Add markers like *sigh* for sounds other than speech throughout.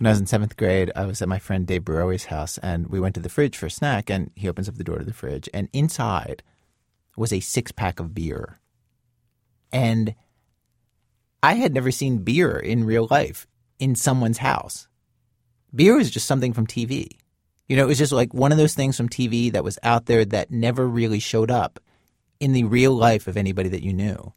When I was in seventh grade, I was at my friend Dave Barowi's house, and we went to the fridge for a snack. And he opens up the door to the fridge, and inside was a six pack of beer. And I had never seen beer in real life in someone's house. Beer was just something from TV. You know, it was just like one of those things from TV that was out there that never really showed up in the real life of anybody that you knew.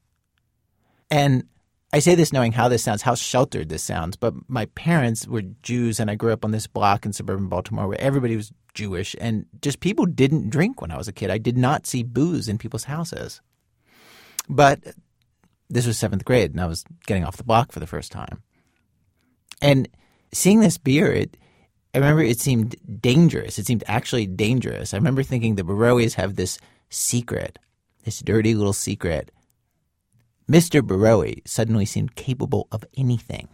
And I say this knowing how this sounds, how sheltered this sounds, but my parents were Jews and I grew up on this block in suburban Baltimore where everybody was Jewish and just people didn't drink when I was a kid. I did not see booze in people's houses. But this was seventh grade and I was getting off the block for the first time. And seeing this beer, it, I remember it seemed dangerous. It seemed actually dangerous. I remember thinking the Barowis have this secret, this dirty little secret. Mr. Barowi suddenly seemed capable of anything.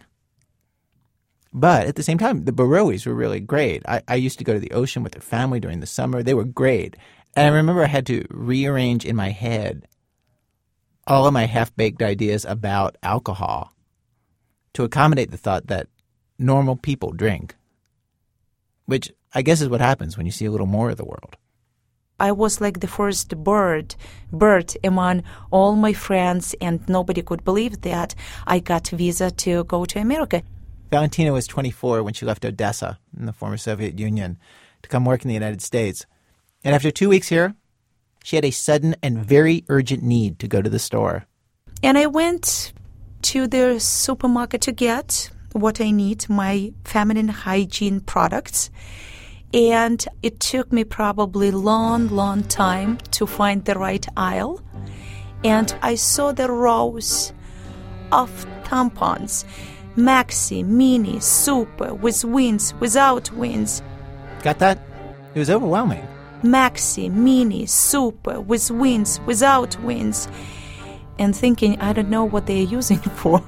But at the same time, the Barowis were really great. I, I used to go to the ocean with their family during the summer. They were great. And I remember I had to rearrange in my head all of my half baked ideas about alcohol to accommodate the thought that normal people drink which I guess is what happens when you see a little more of the world. I was like the first bird, bird among all my friends, and nobody could believe that I got visa to go to America. Valentina was 24 when she left Odessa in the former Soviet Union to come work in the United States. And after two weeks here, she had a sudden and very urgent need to go to the store. And I went to the supermarket to get what I need, my feminine hygiene products. And it took me probably long, long time to find the right aisle. And I saw the rows of tampons, maxi, mini, super, with wings, without wings. Got that? It was overwhelming. Maxi, mini, super, with wings, without wings. And thinking, I don't know what they're using *laughs* for.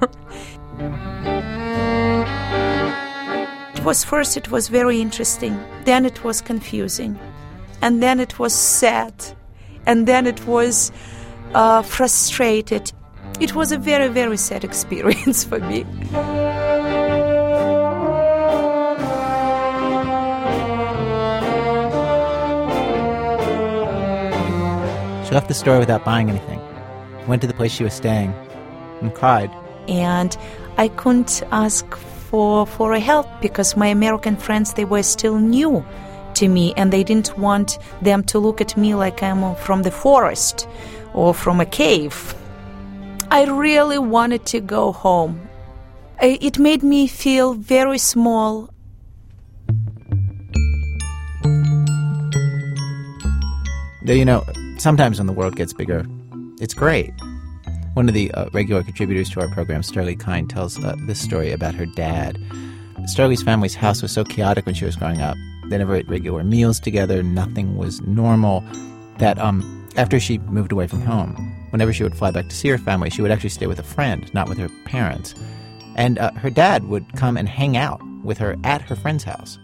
Was first it was very interesting, then it was confusing, and then it was sad, and then it was uh, frustrated. It was a very very sad *laughs* experience for me. She left the store without buying anything, went to the place she was staying, and cried. And I couldn't ask for for a help because my American friends they were still new to me and they didn't want them to look at me like I'm from the forest or from a cave. I really wanted to go home. It made me feel very small. You know, sometimes when the world gets bigger, it's great. One of the uh, regular contributors to our program, Starlee Kine, tells uh, this story about her dad. Starlee's family's house was so chaotic when she was growing up. They never ate regular meals together. Nothing was normal. That um, after she moved away from home, whenever she would fly back to see her family, she would actually stay with a friend, not with her parents. And uh, her dad would come and hang out with her at her friend's house.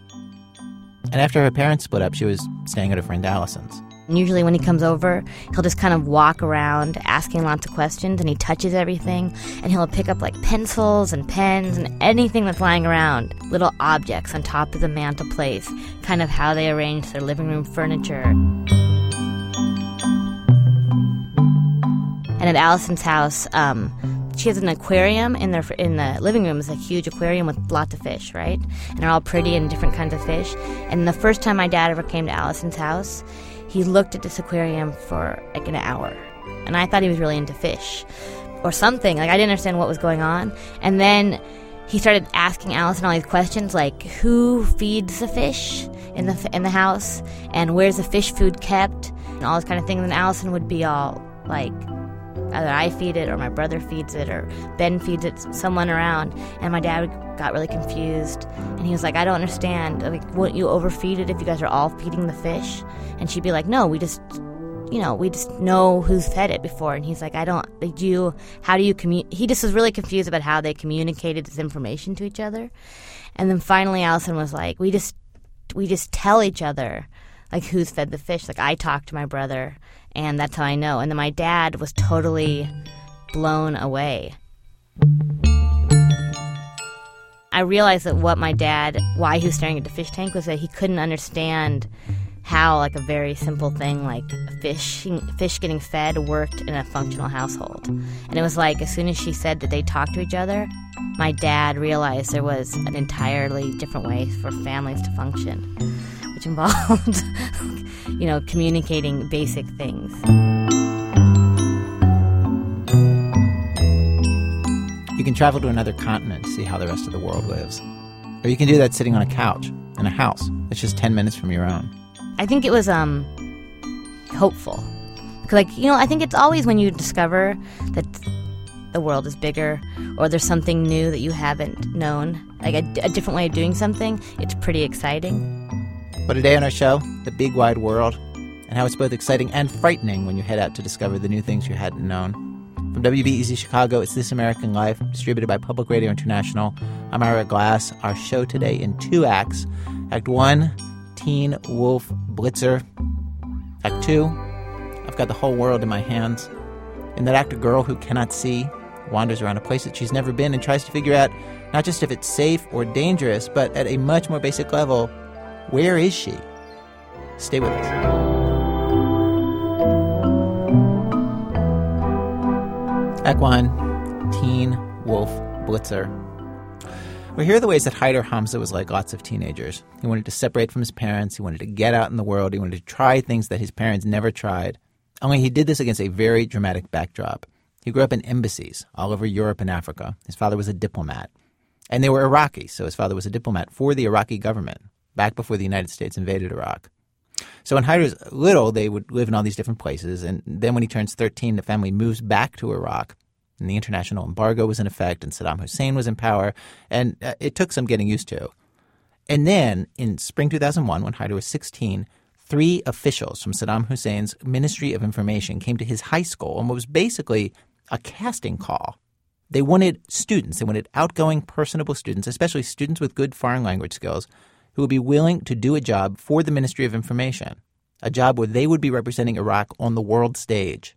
And after her parents split up, she was staying at her friend Allison's. And usually, when he comes over, he'll just kind of walk around asking lots of questions and he touches everything. And he'll pick up like pencils and pens and anything that's lying around, little objects on top of the mantelpiece, kind of how they arrange their living room furniture. And at Allison's house, um, she has an aquarium in their in the living room. It's a huge aquarium with lots of fish, right? And they're all pretty and different kinds of fish. And the first time my dad ever came to Allison's house, he looked at this aquarium for like an hour. And I thought he was really into fish or something. Like I didn't understand what was going on. And then he started asking Allison all these questions like who feeds the fish in the in the house and where's the fish food kept and all this kind of thing. And then Allison would be all like either I feed it or my brother feeds it or Ben feeds it someone around and my dad got really confused and he was like I don't understand like wouldn't you overfeed it if you guys are all feeding the fish and she'd be like, no, we just, you know, we just know who's fed it before. And he's like, I don't, like, do you, how do you communicate? He just was really confused about how they communicated this information to each other. And then finally, Allison was like, we just, we just tell each other, like, who's fed the fish. Like, I talk to my brother, and that's how I know. And then my dad was totally blown away. I realized that what my dad, why he was staring at the fish tank, was that he couldn't understand how like a very simple thing like fish fish getting fed worked in a functional household. And it was like as soon as she said that they talk to each other, my dad realized there was an entirely different way for families to function, which involved *laughs* you know communicating basic things. You can travel to another continent to see how the rest of the world lives. Or you can do that sitting on a couch in a house that's just 10 minutes from your own. I think it was um hopeful. Like, you know, I think it's always when you discover that the world is bigger or there's something new that you haven't known, like a, a different way of doing something, it's pretty exciting. But today on our show, the big wide world, and how it's both exciting and frightening when you head out to discover the new things you hadn't known. From WBEZ Chicago, it's This American Life, distributed by Public Radio International. I'm Ira Glass. Our show today in two acts. Act one, Teen Wolf Blitzer. Act 2, I've got the whole world in my hands. In that act, a girl who cannot see wanders around a place that she's never been and tries to figure out not just if it's safe or dangerous, but at a much more basic level, where is she? Stay with us. 1 Teen Wolf Blitzer. Well, here are the ways that Haider Hamza was like lots of teenagers. He wanted to separate from his parents. He wanted to get out in the world. He wanted to try things that his parents never tried. Only he did this against a very dramatic backdrop. He grew up in embassies all over Europe and Africa. His father was a diplomat. And they were Iraqi, so his father was a diplomat for the Iraqi government back before the United States invaded Iraq. So when Haider was little, they would live in all these different places. And then when he turns 13, the family moves back to Iraq and the international embargo was in effect, and Saddam Hussein was in power, and uh, it took some getting used to. And then in spring 2001, when Haider was 16, three officials from Saddam Hussein's Ministry of Information came to his high school and was basically a casting call. They wanted students, they wanted outgoing, personable students, especially students with good foreign language skills, who would be willing to do a job for the Ministry of Information, a job where they would be representing Iraq on the world stage.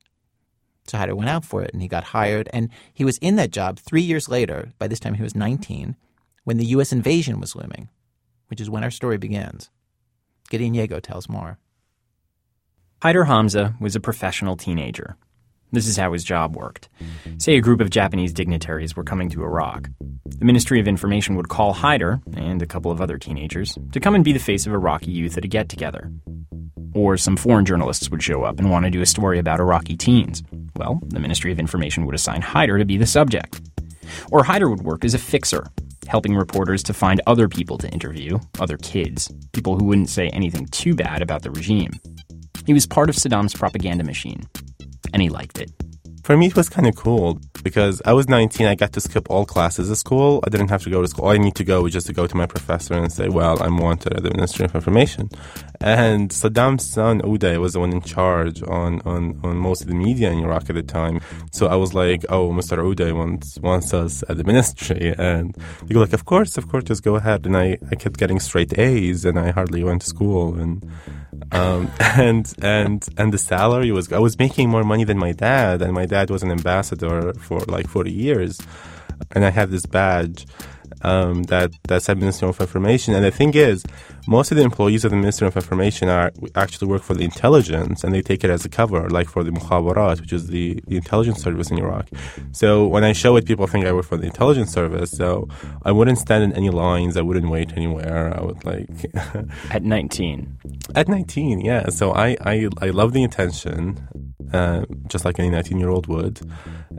So Haider went out for it and he got hired. And he was in that job three years later. By this time, he was 19 when the U.S. invasion was looming, which is when our story begins. Gideon Yago tells more. Haider Hamza was a professional teenager. This is how his job worked. Say a group of Japanese dignitaries were coming to Iraq. The Ministry of Information would call Haider and a couple of other teenagers to come and be the face of Iraqi youth at a get together. Or some foreign journalists would show up and want to do a story about Iraqi teens. Well, the Ministry of Information would assign Haider to be the subject. Or Haider would work as a fixer, helping reporters to find other people to interview, other kids, people who wouldn't say anything too bad about the regime. He was part of Saddam's propaganda machine, and he liked it. For me, it was kind of cool because I was 19. I got to skip all classes at school. I didn't have to go to school. All I need to go was just to go to my professor and say, well, I'm wanted at the Ministry of Information. And Saddam's son, Uday, was the one in charge on, on, on most of the media in Iraq at the time. So I was like, oh, Mr. Uday wants, wants us at the ministry. And they go like, of course, of course, just go ahead. And I, I kept getting straight A's and I hardly went to school. And um, *laughs* and and and the salary was I was making more money than my dad, and my dad was an ambassador for like forty years, and I had this badge um, that that said Ministry of Information. And the thing is, most of the employees of the Ministry of Information are actually work for the intelligence, and they take it as a cover, like for the Mukhabarat, which is the, the intelligence service in Iraq. So when I show it, people think I work for the intelligence service. So I wouldn't stand in any lines. I wouldn't wait anywhere. I would like *laughs* at nineteen. At nineteen, yeah. So I I I love the attention. Uh, just like any 19 year old would.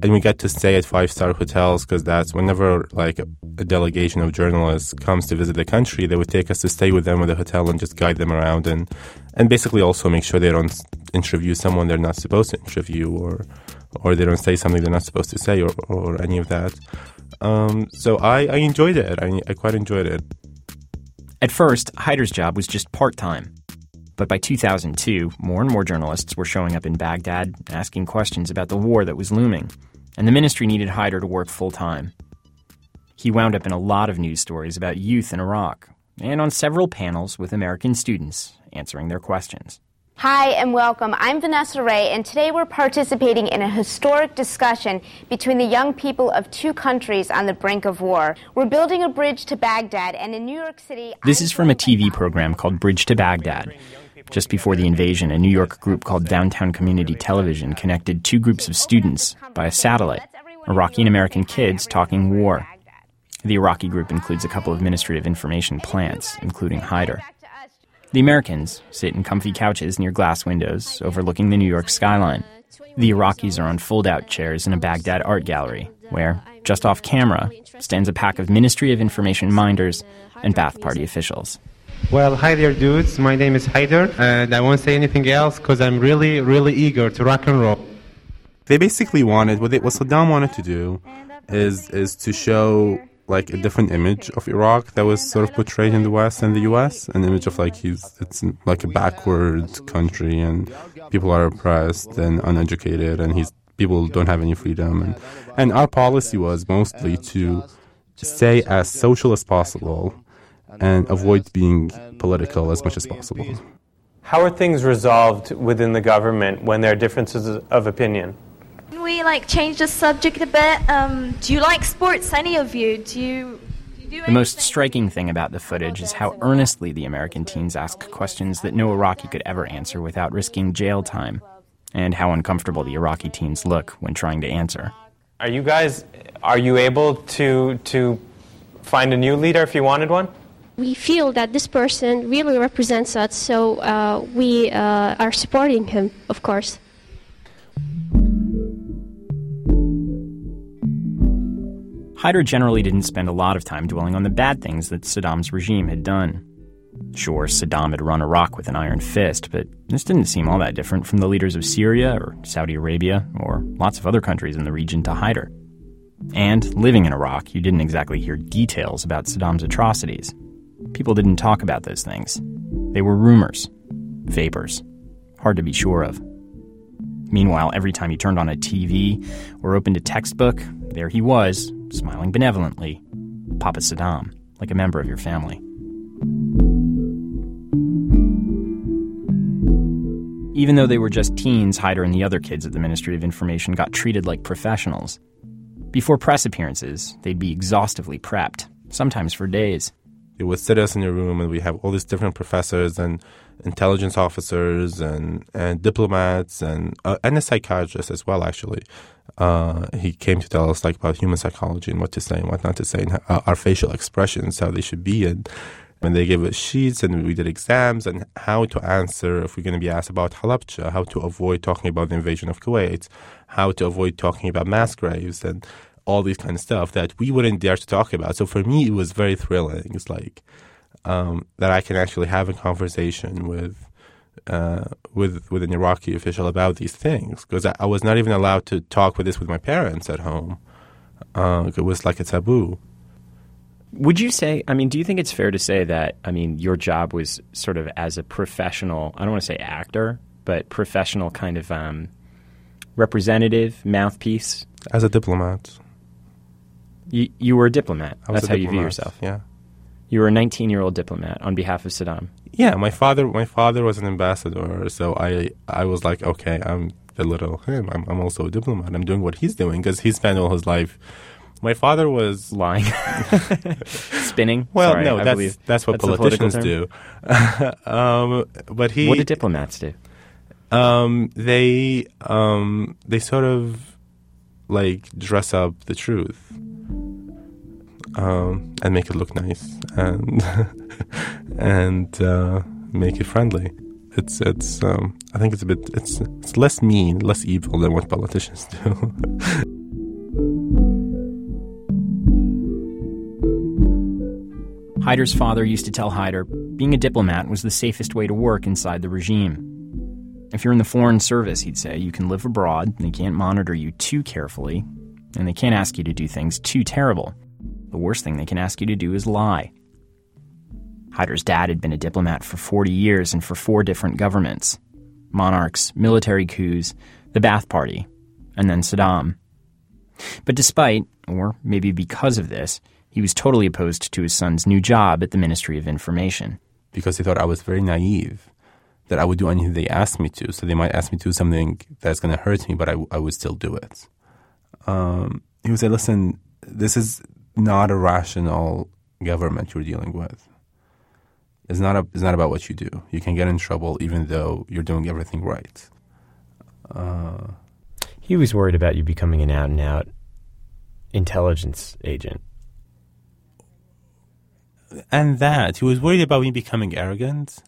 And we get to stay at five star hotels because that's whenever like a delegation of journalists comes to visit the country, they would take us to stay with them at the hotel and just guide them around and, and basically also make sure they don't interview someone they're not supposed to interview or, or they don't say something they're not supposed to say or, or any of that. Um, so I, I enjoyed it. I, I quite enjoyed it. At first, Haider's job was just part time. But by 2002, more and more journalists were showing up in Baghdad asking questions about the war that was looming, and the ministry needed Haider to work full time. He wound up in a lot of news stories about youth in Iraq, and on several panels with American students answering their questions. Hi and welcome. I'm Vanessa Ray, and today we're participating in a historic discussion between the young people of two countries on the brink of war. We're building a bridge to Baghdad, and in New York City. This is from a TV program called Bridge to Baghdad. Just before the invasion, a New York group called Downtown Community Television connected two groups of students by a satellite Iraqi and American kids talking war. The Iraqi group includes a couple of Ministry of Information plants, including Haider. The Americans sit in comfy couches near glass windows overlooking the New York skyline. The Iraqis are on fold out chairs in a Baghdad art gallery, where, just off camera, stands a pack of Ministry of Information minders and Ba'ath Party officials. Well, hi there, dudes. My name is Haider, and I won't say anything else because I'm really, really eager to rock and roll. They basically wanted what, they, what Saddam wanted to do is is to show like a different image of Iraq that was sort of portrayed in the West and the U.S. An image of like he's it's like a backward country and people are oppressed and uneducated and he's people don't have any freedom and and our policy was mostly to stay as social as possible and avoid being political as much as possible. How are things resolved within the government when there are differences of opinion? We like change the subject a bit? Um, do you like sports? Any of you? Do you? do you The most striking thing about the footage is how earnestly the American teens ask questions that no Iraqi could ever answer without risking jail time, and how uncomfortable the Iraqi teens look when trying to answer. Are you guys? Are you able to to find a new leader if you wanted one? We feel that this person really represents us, so uh, we uh, are supporting him, of course. Haider generally didn't spend a lot of time dwelling on the bad things that Saddam's regime had done. Sure, Saddam had run Iraq with an iron fist, but this didn't seem all that different from the leaders of Syria or Saudi Arabia or lots of other countries in the region to Haider. And living in Iraq, you didn't exactly hear details about Saddam's atrocities. People didn't talk about those things. They were rumors, vapors, hard to be sure of. Meanwhile, every time you turned on a TV or opened a textbook, there he was, smiling benevolently. Papa Saddam, like a member of your family. Even though they were just teens, Haider and the other kids at the Ministry of Information got treated like professionals. Before press appearances, they'd be exhaustively prepped, sometimes for days. They would sit us in a room and we have all these different professors and intelligence officers and, and diplomats and uh, and a psychiatrist as well actually. Uh, he came to tell us like about human psychology and what to say and what not to say and uh, our facial expressions, how they should be and when they gave us sheets and we did exams and how to answer if we're going to be asked about Halabja, how to avoid talking about the invasion of Kuwait, how to avoid talking about mass graves and all these kind of stuff that we wouldn't dare to talk about. So for me, it was very thrilling. It's like um, that I can actually have a conversation with uh, with with an Iraqi official about these things because I, I, was not even allowed to talk with this with my parents at home. Uh, it was like a taboo. Would you say? I mean, do you think it's fair to say that? I mean, your job was sort of as a professional. I don't want to say actor, but professional kind of um, representative, mouthpiece. As a diplomat. You, you were a diplomat. That's a how you view yourself. Yeah. You were a 19 year old diplomat on behalf of Saddam. Yeah, my father my father was an ambassador, so I I was like, okay, I'm a little him. I'm, I'm also a diplomat. I'm doing what he's doing because he spent all his life. My father was lying, *laughs* spinning. Well, Sorry, no, I that's that's what that's politicians do. *laughs* um, but he. What do diplomats do? Um, they um, they sort of like dress up the truth um, and make it look nice and *laughs* and uh, make it friendly. It's it's um, I think it's a bit it's it's less mean, less evil than what politicians *laughs* do. Haider's father used to tell Haider being a diplomat was the safest way to work inside the regime. If you're in the foreign service, he'd say, you can live abroad, they can't monitor you too carefully, and they can't ask you to do things too terrible. The worst thing they can ask you to do is lie. Haider's dad had been a diplomat for 40 years and for four different governments monarchs, military coups, the Ba'ath Party, and then Saddam. But despite, or maybe because of this, he was totally opposed to his son's new job at the Ministry of Information. because he thought I was very naive that I would do anything they asked me to. So they might ask me to do something that's going to hurt me, but I, I would still do it. Um, he would say, listen, this is not a rational government you're dealing with. It's not, a, it's not about what you do. You can get in trouble even though you're doing everything right. Uh, he was worried about you becoming an out and out intelligence agent. And that, he was worried about me becoming arrogant.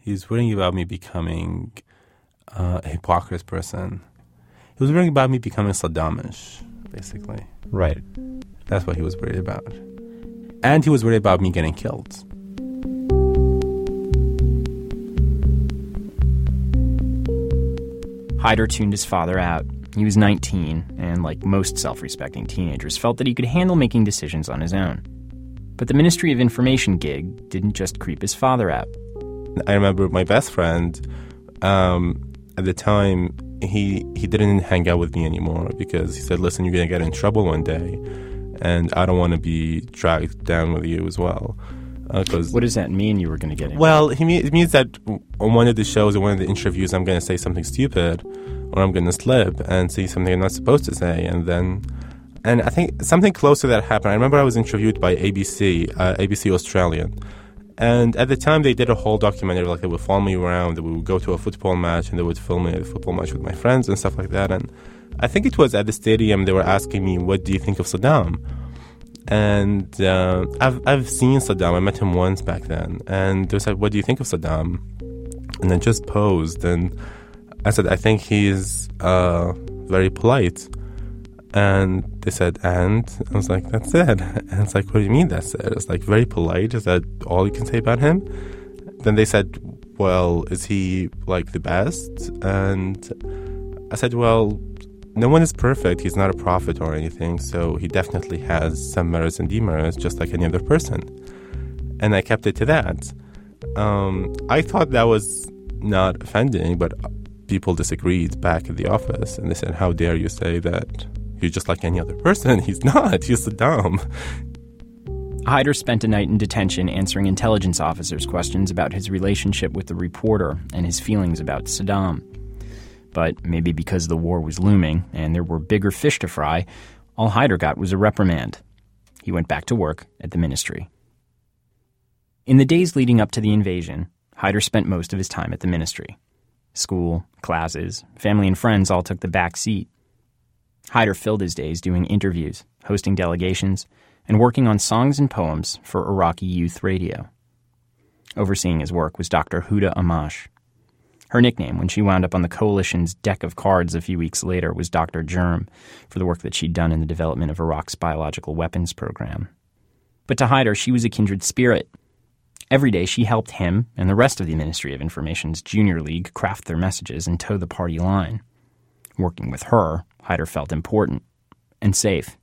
He was worrying about me becoming uh, a hypocrite person. He was worrying about me becoming Saddamish, basically. Right. That's what he was worried about. And he was worried about me getting killed. Haider tuned his father out. He was 19, and like most self respecting teenagers, felt that he could handle making decisions on his own. But the Ministry of Information gig didn't just creep his father out. I remember my best friend, um, at the time, he, he didn't hang out with me anymore because he said, listen, you're going to get in trouble one day, and I don't want to be dragged down with you as well. Uh, what does that mean you were going to get in? Well, he mean, it means that on one of the shows or one of the interviews, I'm going to say something stupid or I'm going to slip and say something I'm not supposed to say. And then, and I think something close to that happened. I remember I was interviewed by ABC, uh, ABC Australian. And at the time, they did a whole documentary, like they would follow me around, we would go to a football match, and they would film a football match with my friends and stuff like that. And I think it was at the stadium, they were asking me, What do you think of Saddam? And uh, I've, I've seen Saddam, I met him once back then. And they said, What do you think of Saddam? And I just posed, and I said, I think he's uh, very polite. And they said, and I was like, that's it. *laughs* And it's like, what do you mean that's it? It's like very polite. Is that all you can say about him? Then they said, well, is he like the best? And I said, well, no one is perfect. He's not a prophet or anything. So he definitely has some merits and demerits, just like any other person. And I kept it to that. Um, I thought that was not offending, but people disagreed back at the office and they said, How dare you say that he's just like any other person? *laughs* He's not, he's Saddam. Haider spent a night in detention answering intelligence officers' questions about his relationship with the reporter and his feelings about Saddam. But maybe because the war was looming and there were bigger fish to fry, all Haider got was a reprimand. He went back to work at the ministry. In the days leading up to the invasion, Haider spent most of his time at the ministry. School, classes, family, and friends all took the back seat. Haider filled his days doing interviews, hosting delegations, and working on songs and poems for Iraqi youth radio. Overseeing his work was Dr. Huda Amash. Her nickname, when she wound up on the coalition's deck of cards a few weeks later, was Dr. Germ for the work that she'd done in the development of Iraq's biological weapons program. But to Haider, she was a kindred spirit Every day, she helped him and the rest of the Ministry of Information's Junior League craft their messages and toe the party line. Working with her, Haider felt important and safe.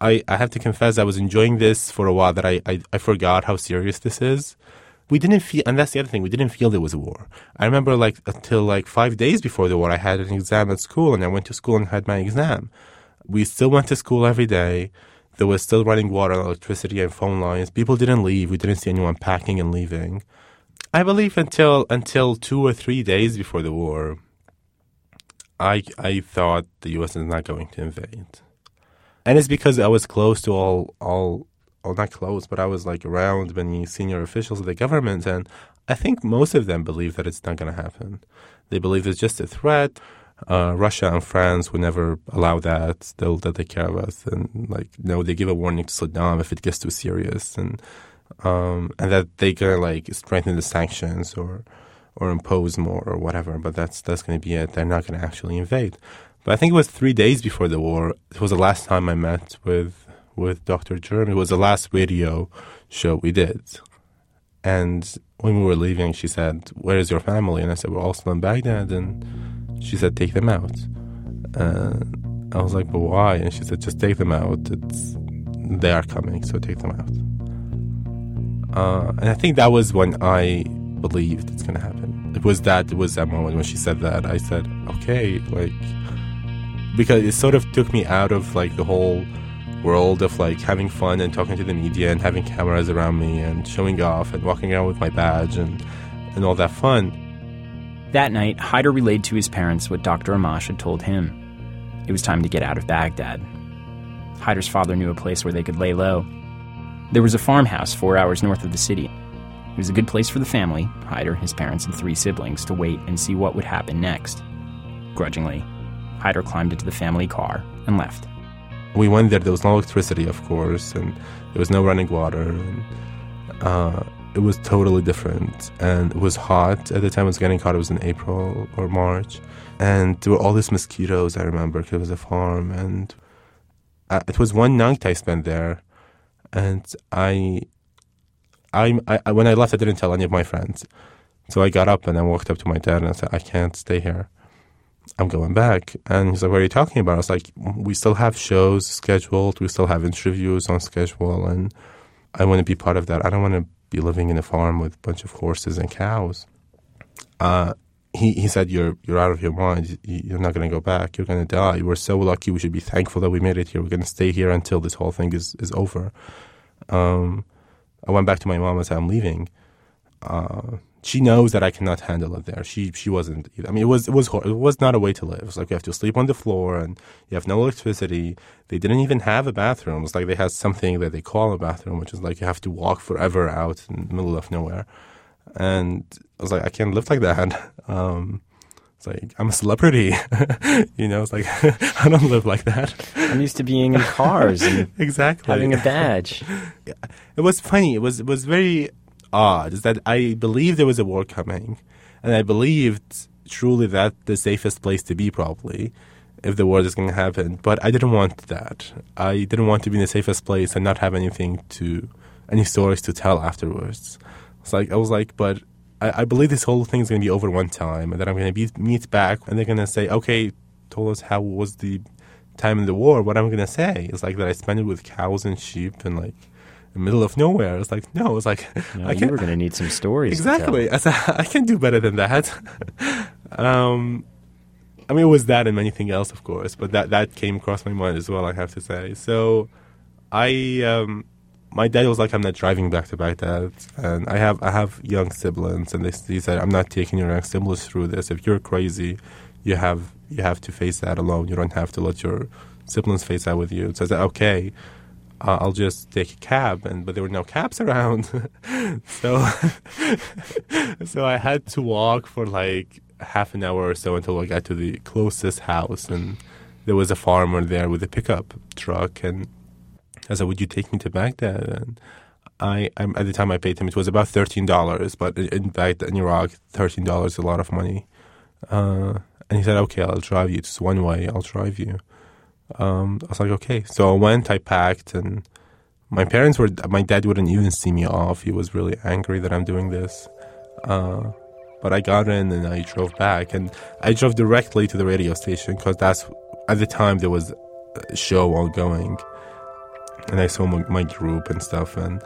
I, I have to confess, I was enjoying this for a while that I, I, I forgot how serious this is. We didn't feel, and that's the other thing, we didn't feel there was a war. I remember like until like five days before the war, I had an exam at school and I went to school and had my exam. We still went to school every day. There was still running water, electricity, and phone lines. People didn't leave. We didn't see anyone packing and leaving. I believe until until two or three days before the war, I I thought the U.S. is not going to invade, and it's because I was close to all all well, not close, but I was like around many senior officials of the government, and I think most of them believe that it's not going to happen. They believe it's just a threat uh, Russia and France would never allow that. They'll, they'll take care of us. And like, no, they give a warning to Saddam if it gets too serious, and um, and that they gonna like strengthen the sanctions or or impose more or whatever. But that's that's gonna be it. They're not gonna actually invade. But I think it was three days before the war. It was the last time I met with with Dr. Germ. It was the last radio show we did. And when we were leaving, she said, "Where is your family?" And I said, "We're all still in Baghdad." And she said, take them out. And I was like, but why? And she said, just take them out. It's, they are coming, so take them out. Uh, and I think that was when I believed it's going to happen. It was that, it was that moment when she said that. I said, okay, like, because it sort of took me out of like the whole world of like having fun and talking to the media and having cameras around me and showing off and walking around with my badge and, and all that fun That night, Haider relayed to his parents what Dr. Amash had told him. It was time to get out of Baghdad. Haider's father knew a place where they could lay low. There was a farmhouse four hours north of the city. It was a good place for the family, Haider, his parents, and three siblings, to wait and see what would happen next. Grudgingly, Haider climbed into the family car and left. We went there. There was no electricity, of course, and there was no running water. And, uh, it was totally different, and it was hot at the time. It was getting hot. It was in April or March, and there were all these mosquitoes. I remember because it was a farm, and uh, it was one night I spent there, and I, I, I, when I left, I didn't tell any of my friends. So I got up and I walked up to my dad and I said, I can't stay here. I'm going back. And he's like, What are you talking about? I was like, We still have shows scheduled. We still have interviews on schedule. And I want to be part of that. I don't want to be living in a farm with a bunch of horses and cows. Uh, he, he said, you're, you're out of your mind. You're not going to go back. You're going to die. We're so lucky. We should be thankful that we made it here. We're going to stay here until this whole thing is, is over. Um, I went back to my mom and said, I'm leaving. Uh, she knows that I cannot handle it there. She she wasn't. I mean, it was it was it was not a way to live. It was like you have to sleep on the floor and you have no electricity. They didn't even have a bathroom. It's like they had something that they call a bathroom, which is like you have to walk forever out in the middle of nowhere. And I was like, I can't live like that. *laughs* Um, it's like I'm a celebrity, *laughs* you know. It's like *laughs* I don't live like that. I'm used to being in cars and *laughs* exactly having a badge. It was funny. It was it was very odd. Is that I believed there was a war coming, and I believed truly that the safest place to be probably if the war is going to happen. But I didn't want that. I didn't want to be in the safest place and not have anything to any stories to tell afterwards. It's like I was like, but I, I believe this whole thing is going to be over one time, and then I'm going to be meet back, and they're going to say, okay, told us how was the time in the war. What I'm going to say is like that I spent it with cows and sheep and like the middle of nowhere. It's like no, it's like *laughs* no, I you were going to need some stories. Exactly, *laughs* I, I can do better than that. *laughs* um, I mean, it was that and anything else, of course, but that that came across my mind as well. I have to say. So, I um, my dad was like, I'm not driving back to Baghdad, and I have I have young siblings, and they, he said, I'm not taking your young siblings through this. If you're crazy, you have you have to face that alone. You don't have to let your siblings face that with you. So I said, okay, uh, I'll just take a cab, and but there were no cabs around, *laughs* so *laughs* so I had to walk for like half an hour or so until I got to the closest house, and there was a farmer there with a pickup truck, and I said, "Would you take me to Baghdad?" And I, I'm, at the time I paid him, it was about thirteen dollars, but in fact in Iraq, thirteen dollars is a lot of money. Uh, and he said, "Okay, I'll drive you. It's one way. I'll drive you." Um, I was like, "Okay." So I went. I packed, and my parents were. My dad wouldn't even see me off. He was really angry that I'm doing this. Uh, but I got in and I drove back, and I drove directly to the radio station because that's at the time there was a show ongoing and I saw my, my, group and stuff, and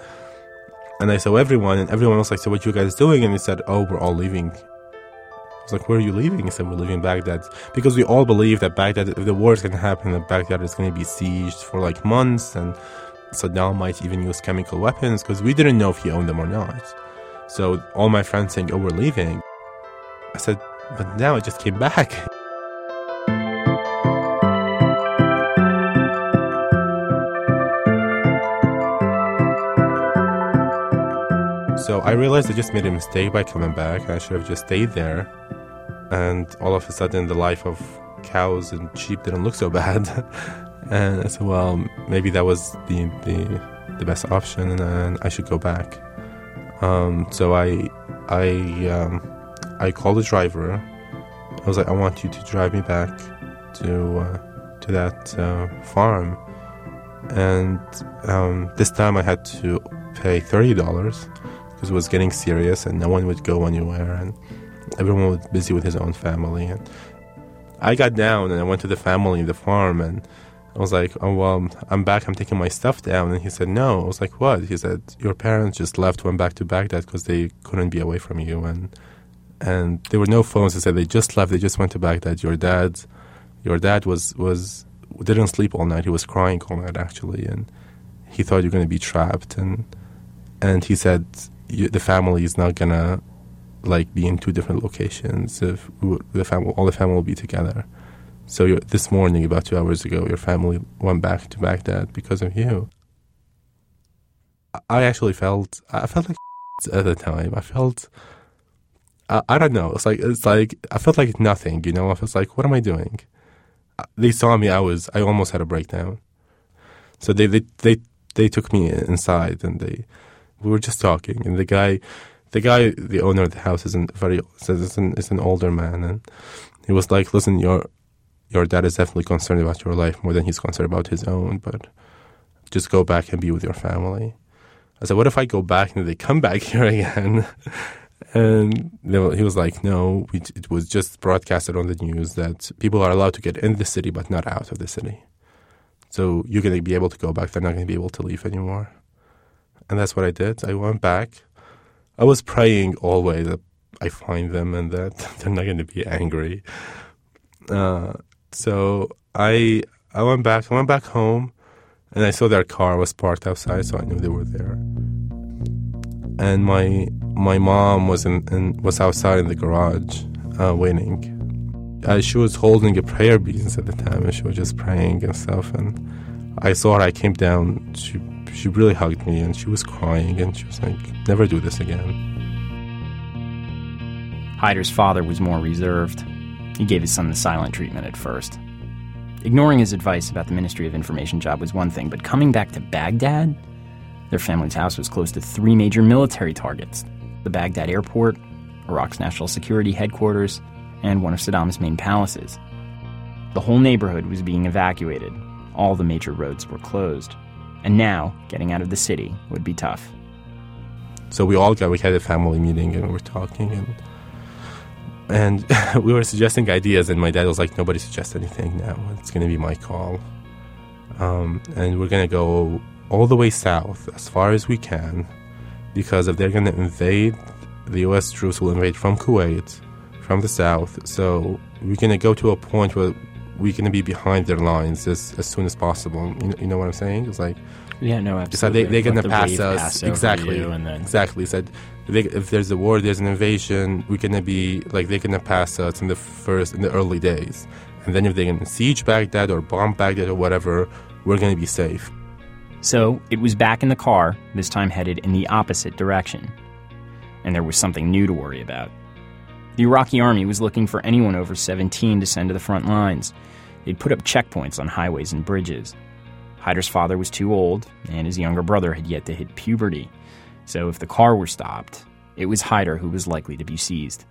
and I saw everyone, and everyone was like, "So what you guys doing?" And he said, "Oh, we're all leaving." I was like, "Where are you leaving?" He said, "We're leaving Baghdad because we all believe that Baghdad, if the war is going to happen, that Baghdad is going to be sieged for like months, and Saddam might even use chemical weapons because we didn't know if he owned them or not." So all my friends saying, "Oh, we're leaving," I said, "But now I just came back." *laughs* So I realized I just made a mistake by coming back. I should have just stayed there. And all of a sudden, the life of cows and sheep didn't look so bad. *laughs* and I said, well, maybe that was the the, the best option, and, I should go back. Um, so I I um, I called the driver. I was like, I want you to drive me back to uh, to that uh, farm. And um, this time I had to pay thirty dollars because it was getting serious and no one would go anywhere and everyone was busy with his own family and I got down and I went to the family, the farm, and I was like, "Oh well, I'm back. I'm taking my stuff down." And he said, "No." I was like, "What?" He said, "Your parents just left, went back to Baghdad because they couldn't be away from you, and and there were no phones." He said, "They just left. They just went to Baghdad. Your dad, your dad was was didn't sleep all night. He was crying all night actually, and he thought you're going to be trapped." And and he said, you, the family is not gonna like be in two different locations. If the family, all the family will be together. So this morning, about two hours ago, your family went back to Baghdad because of you. I actually felt I felt like *laughs* at the time. I felt I, I don't know. It's like it's like I felt like nothing. You know, I was like, what am I doing? Uh, they saw me. I was I almost had a breakdown. So they they they they took me inside and they we were just talking and the guy the guy the owner of the house isn't very says it's an, it's an older man and he was like listen your your dad is definitely concerned about your life more than he's concerned about his own but just go back and be with your family. I said what if i go back and they come back *laughs* here again? And he was like no we, it was just broadcasted on the news that people are allowed to get in the city but not out of the city. So you're going to be able to go back they're not going to be able to leave anymore and that's what i did i went back I was praying always that I find them and that *laughs* they're not going to be angry. Uh, so I I went back. I went back home, and I saw their car was parked outside, so I knew they were there. And my my mom was in, in was outside in the garage uh, waiting. Uh, she was holding a prayer beads at the time, and she was just praying and stuff. And I saw her. I came down. She she really hugged me and she was crying and she was like, never do this again. Haider's father was more reserved. He gave his son the silent treatment at first. Ignoring his advice about the Ministry of Information job was one thing, but coming back to Baghdad, their family's house was close to three major military targets the Baghdad airport, Iraq's national security headquarters, and one of Saddam's main palaces. The whole neighborhood was being evacuated. All the major roads were closed. And now, getting out of the city would be tough. So we all got, we had a family meeting and we were talking and and *laughs* we were suggesting ideas and my dad was like, nobody suggest anything now. It's going to be my call. Um, and we're going to go all the way south as far as we can because if they're going to invade, the U.S. troops will invade from Kuwait, from the south. So we're going to go to a point where we're going to be behind their lines as, as soon as possible. You know, you know what I'm saying? It's like yeah, no, absolutely. So they, they're going to pass us pass exactly, and then... exactly. Said they, if there's a war, there's an invasion, we're going to be like they're going to pass us in the first in the early days, and then if they're going to siege Baghdad or bomb Baghdad or whatever, we're going to be safe. So it was back in the car, this time headed in the opposite direction, and there was something new to worry about. The Iraqi army was looking for anyone over 17 to send to the front lines. They'd put up checkpoints on highways and bridges. Haider's father was too old, and his younger brother had yet to hit puberty. So if the car were stopped, it was Hyder who was likely to be seized.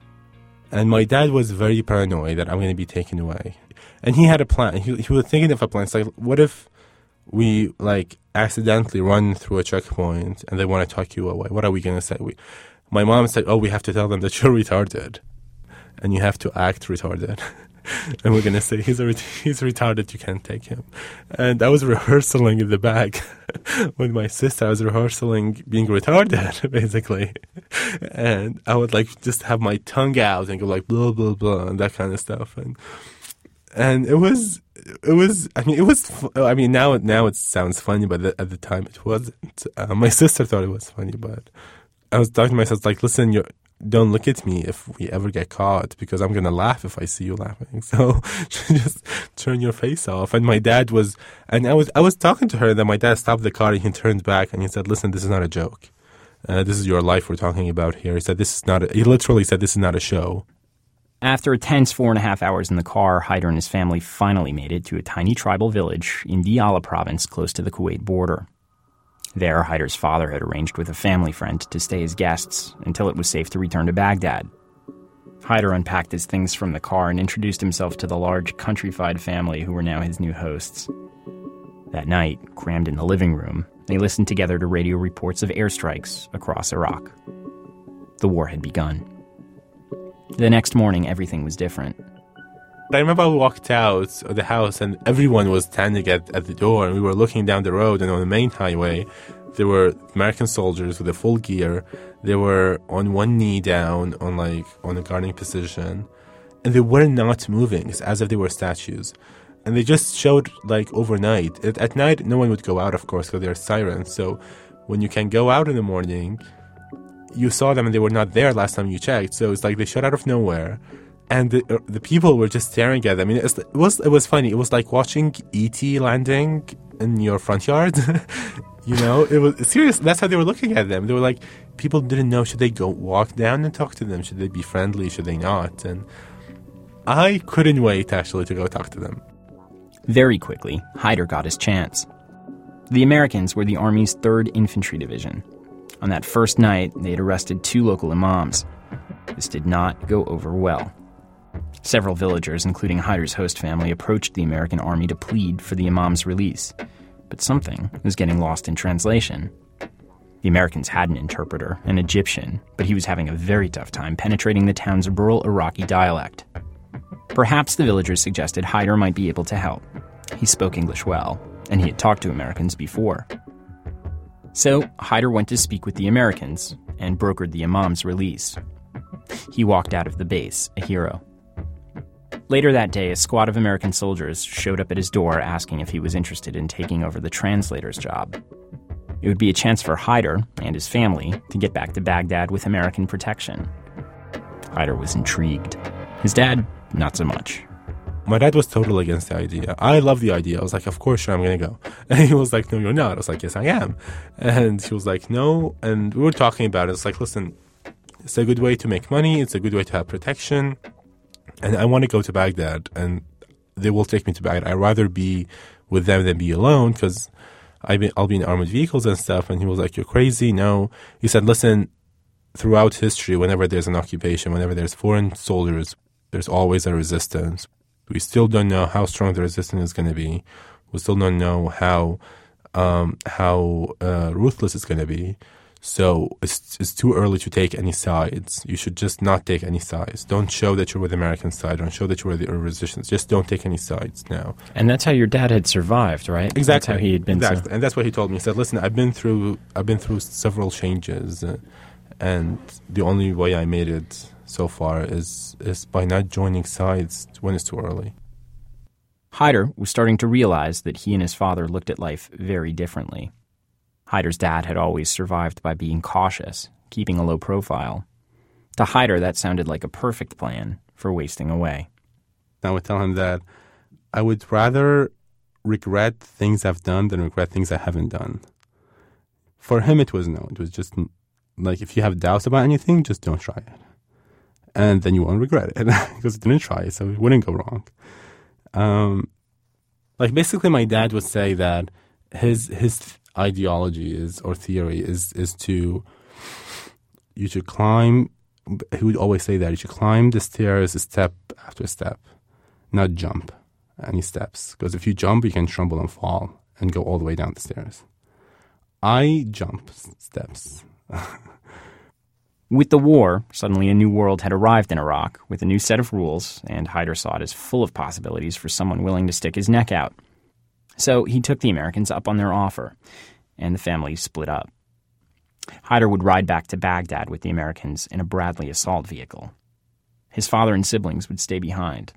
And my dad was very paranoid that I'm going to be taken away. And he had a plan. He, he was thinking of a plan. It's like, what if we like accidentally run through a checkpoint and they want to tuck you away? What are we going to say? We, my mom said, oh, we have to tell them that you're *laughs* retarded and you have to act retarded. *laughs* *laughs* and we're gonna say he's a he's retarded. You can't take him. And I was rehearsing in the back *laughs* with my sister. I was rehearsing being retarded, *laughs* basically, and I would like just have my tongue out and go like blah blah blah and that kind of stuff. And and it was it was I mean it was I mean now now it sounds funny, but at the time it wasn't. Uh, my sister thought it was funny, but I was talking to myself like, listen, you're don't look at me if we ever get caught because I'm gonna laugh if I see you laughing. *laughs* So just turn your face off. And my dad was, and I was, I was talking to her. And then my dad stopped the car and he turned back and he said, "Listen, this is not a joke. Uh, this is your life we're talking about here." He said, "This is not." A, he literally said, "This is not a show." After a tense four and a half hours in the car, Haider and his family finally made it to a tiny tribal village in Diyala province close to the Kuwait border. There, Haider's father had arranged with a family friend to stay as guests until it was safe to return to Baghdad. Hyder unpacked his things from the car and introduced himself to the large countrified family who were now his new hosts. That night, crammed in the living room, they listened together to radio reports of airstrikes across Iraq. The war had begun. The next morning, everything was different. I remember I walked out of the house and everyone was standing at, at the door and we were looking down the road and on the main highway there were American soldiers with a full gear. They were on one knee down on like on a guarding position and they were not moving. It's as if they were statues. And they just showed like overnight. At, at night no one would go out of course because there are sirens. So when you can go out in the morning you saw them and they were not there last time you checked. So it's like they showed out of nowhere, and the uh, the people were just staring at them. I mean, it was it was funny. It was like watching ET landing in your front yard. *laughs* you know, it was serious. That's how they were looking at them. They were like, people didn't know should they go walk down and talk to them? Should they be friendly? Should they not? And I couldn't wait actually to go talk to them. Very quickly, Haider got his chance. The Americans were the Army's 3rd Infantry Division. On that first night, they had arrested two local imams. This did not go over well. Several villagers, including Haider's host family, approached the American Army to plead for the imam's release. But something was getting lost in translation. The Americans had an interpreter, an Egyptian, but he was having a very tough time penetrating the town's rural Iraqi dialect. Perhaps the villagers suggested Haider might be able to help. He spoke English well, and he had talked to Americans before. So Haider went to speak with the Americans and brokered the Imam's release. He walked out of the base, a hero. Later that day, a squad of American soldiers showed up at his door asking if he was interested in taking over the translator's job. It would be a chance for Haider and his family to get back to Baghdad with American protection. Haider was intrigued. His dad not so much. My dad was totally against the idea. I love the idea. I was like, of course, sure, I'm going to go. *laughs* And he was like, no, you're not. I was like, yes, I am. And he was like, no. And we were talking about it. It's like, listen, it's a good way to make money. It's a good way to have protection. And I want to go to Baghdad and they will take me to Baghdad. I'd rather be with them than be alone because I'll be in armored vehicles and stuff. And he was like, you're crazy. No. He said, listen, throughout history, whenever there's an occupation, whenever there's foreign soldiers, there's always a resistance. We still don't know how strong the resistance is going to be. We still don't know how um, how uh, ruthless it's going to be. So it's, it's too early to take any sides. You should just not take any sides. Don't show that you're with the American side. Don't show that you're with the resistance. Just don't take any sides now. And that's how your dad had survived, right? Exactly. That's how he had been. Exactly. So. And that's what he told me. He said, "Listen, I've been through I've been through several changes, uh, and the only way I made it so far is is by not joining sides when it's too early. Haider was starting to realize that he and his father looked at life very differently. Haider's dad had always survived by being cautious, keeping a low profile. To Haider, that sounded like a perfect plan for wasting away. I would tell him that I would rather regret things I've done than regret things I haven't done. For him, it was no. It was just like if you have doubts about anything, just don't try it and then you won't regret it *laughs* because you didn't try, it, so it wouldn't go wrong. Um, like basically, my dad would say that his his ideology is or theory is is to you should climb. He would always say that you should climb the stairs step after step, not jump any steps. Because if you jump, you can tremble and fall and go all the way down the stairs. I jump steps. *laughs* With the war, suddenly a new world had arrived in Iraq with a new set of rules, and Haider saw it as full of possibilities for someone willing to stick his neck out. So he took the Americans up on their offer, and the family split up. Haider would ride back to Baghdad with the Americans in a Bradley assault vehicle. His father and siblings would stay behind.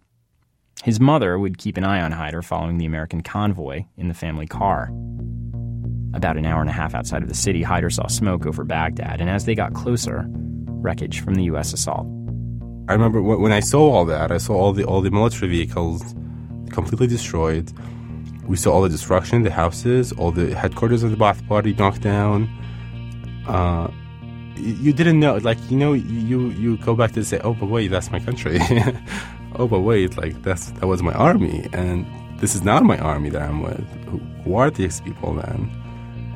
His mother would keep an eye on Haider following the American convoy in the family car. About an hour and a half outside of the city, Haider saw smoke over Baghdad, and as they got closer, wreckage from the U.S. assault. I remember when I saw all that, I saw all the all the military vehicles completely destroyed. We saw all the destruction, the houses, all the headquarters of the Ba'ath Party knocked down. Uh, you didn't know, like you know, you you go back to say, oh, but wait, that's my country. *laughs* oh, but wait, like that's that was my army, and this is not my army that I'm with. Who, are these people then?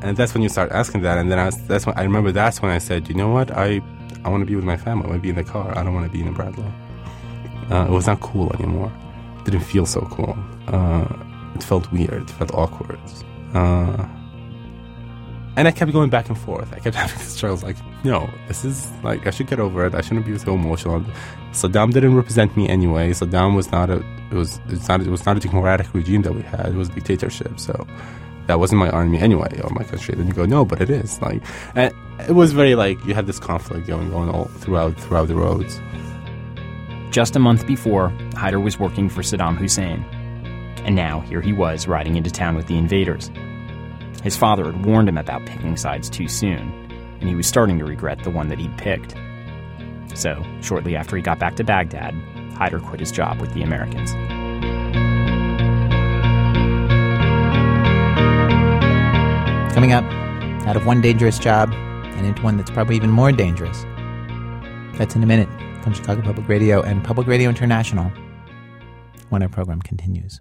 and that's when you start asking that. And then I was, that's when I remember that's when I said, you know what, I I want to be with my family. I want to be in the car. I don't want to be in a Bradley. Uh, it was not cool anymore. It didn't feel so cool. Uh, it felt weird. It felt awkward. Uh, and I kept going back and forth. I kept *laughs* having this struggles like, no, this is like I should get over it. I shouldn't be so emotional. Saddam didn't represent me anyway. Saddam was not a it was it's not it was not a democratic regime that we had. It was a dictatorship. So that wasn't my army anyway or my country. Then you go, no, but it is. Like, and it was very like you had this conflict going on all throughout throughout the roads. Just a month before, Haider was working for Saddam Hussein, and now here he was riding into town with the invaders. His father had warned him about picking sides too soon, and he was starting to regret the one that he'd picked. So, shortly after he got back to Baghdad, Haider quit his job with the Americans. Coming up, out of one dangerous job and into one that's probably even more dangerous. That's in a minute from Chicago Public Radio and Public Radio International when our program continues.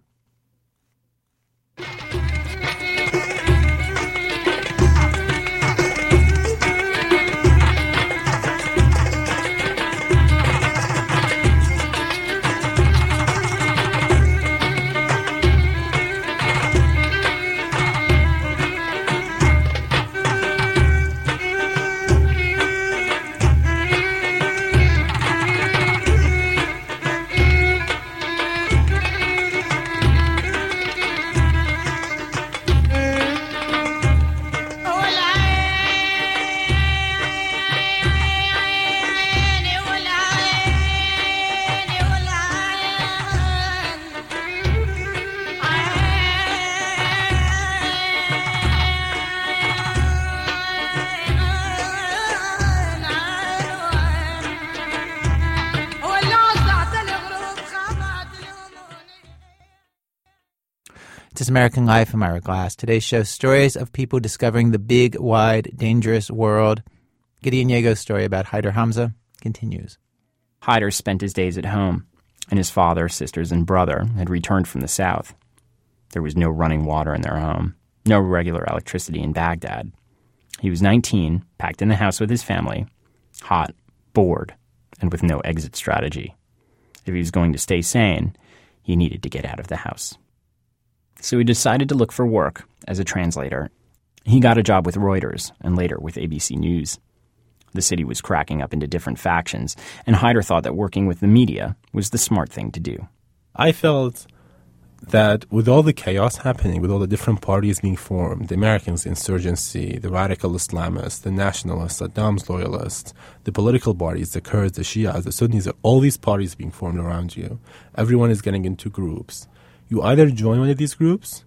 American Life. I'm Ira Glass. Today's show, stories of people discovering the big, wide, dangerous world. Gideon Yago's story about Haider Hamza continues. Haider spent his days at home, and his father, sisters, and brother had returned from the south. There was no running water in their home, no regular electricity in Baghdad. He was 19, packed in the house with his family, hot, bored, and with no exit strategy. If he was going to stay sane, he needed to get out of the house. So he decided to look for work as a translator. He got a job with Reuters and later with ABC News. The city was cracking up into different factions, and Haider thought that working with the media was the smart thing to do. I felt that with all the chaos happening, with all the different parties being formed, the Americans, the insurgency, the radical Islamists, the nationalists, Saddam's loyalists, the political parties, the Kurds, the Shias, the Sunnis, all these parties being formed around you, everyone is getting into groups. You either join one of these groups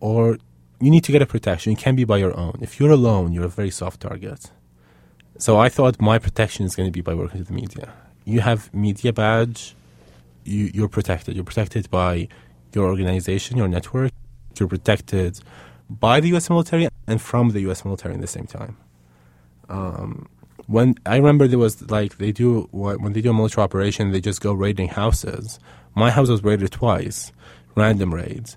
or you need to get a protection. You can't be by your own. If you're alone, you're a very soft target. So I thought my protection is going to be by working with the media. You have media badge, you, you're protected. You're protected by your organization, your network. You're protected by the U.S. military and from the U.S. military at the same time. Um, when I remember there was like they do when they do a military operation, they just go raiding houses. My house was raided twice, random raids.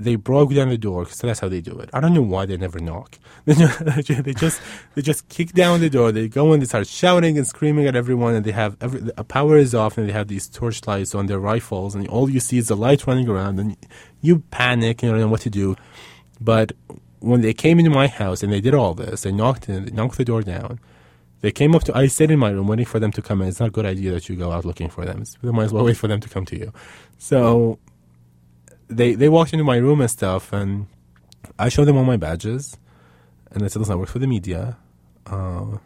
They broke down the door, so that's how they do it. I don't know why they never knock. *laughs* They just they just, they kick down the door. They go in, they start shouting and screaming at everyone, and they have every the power is off, and they have these torchlights on their rifles, and all you see is the light running around, and you panic, you don't know what to do. But when they came into my house and they did all this, they knocked in, they knocked the door down. They came up to. I stayed in my room waiting for them to come in. It's not a good idea that you go out looking for them. You might as well wait for them to come to you. So they they walked into my room and stuff, and I showed them all my badges, and I said, "Listen, I work for the media." Uh,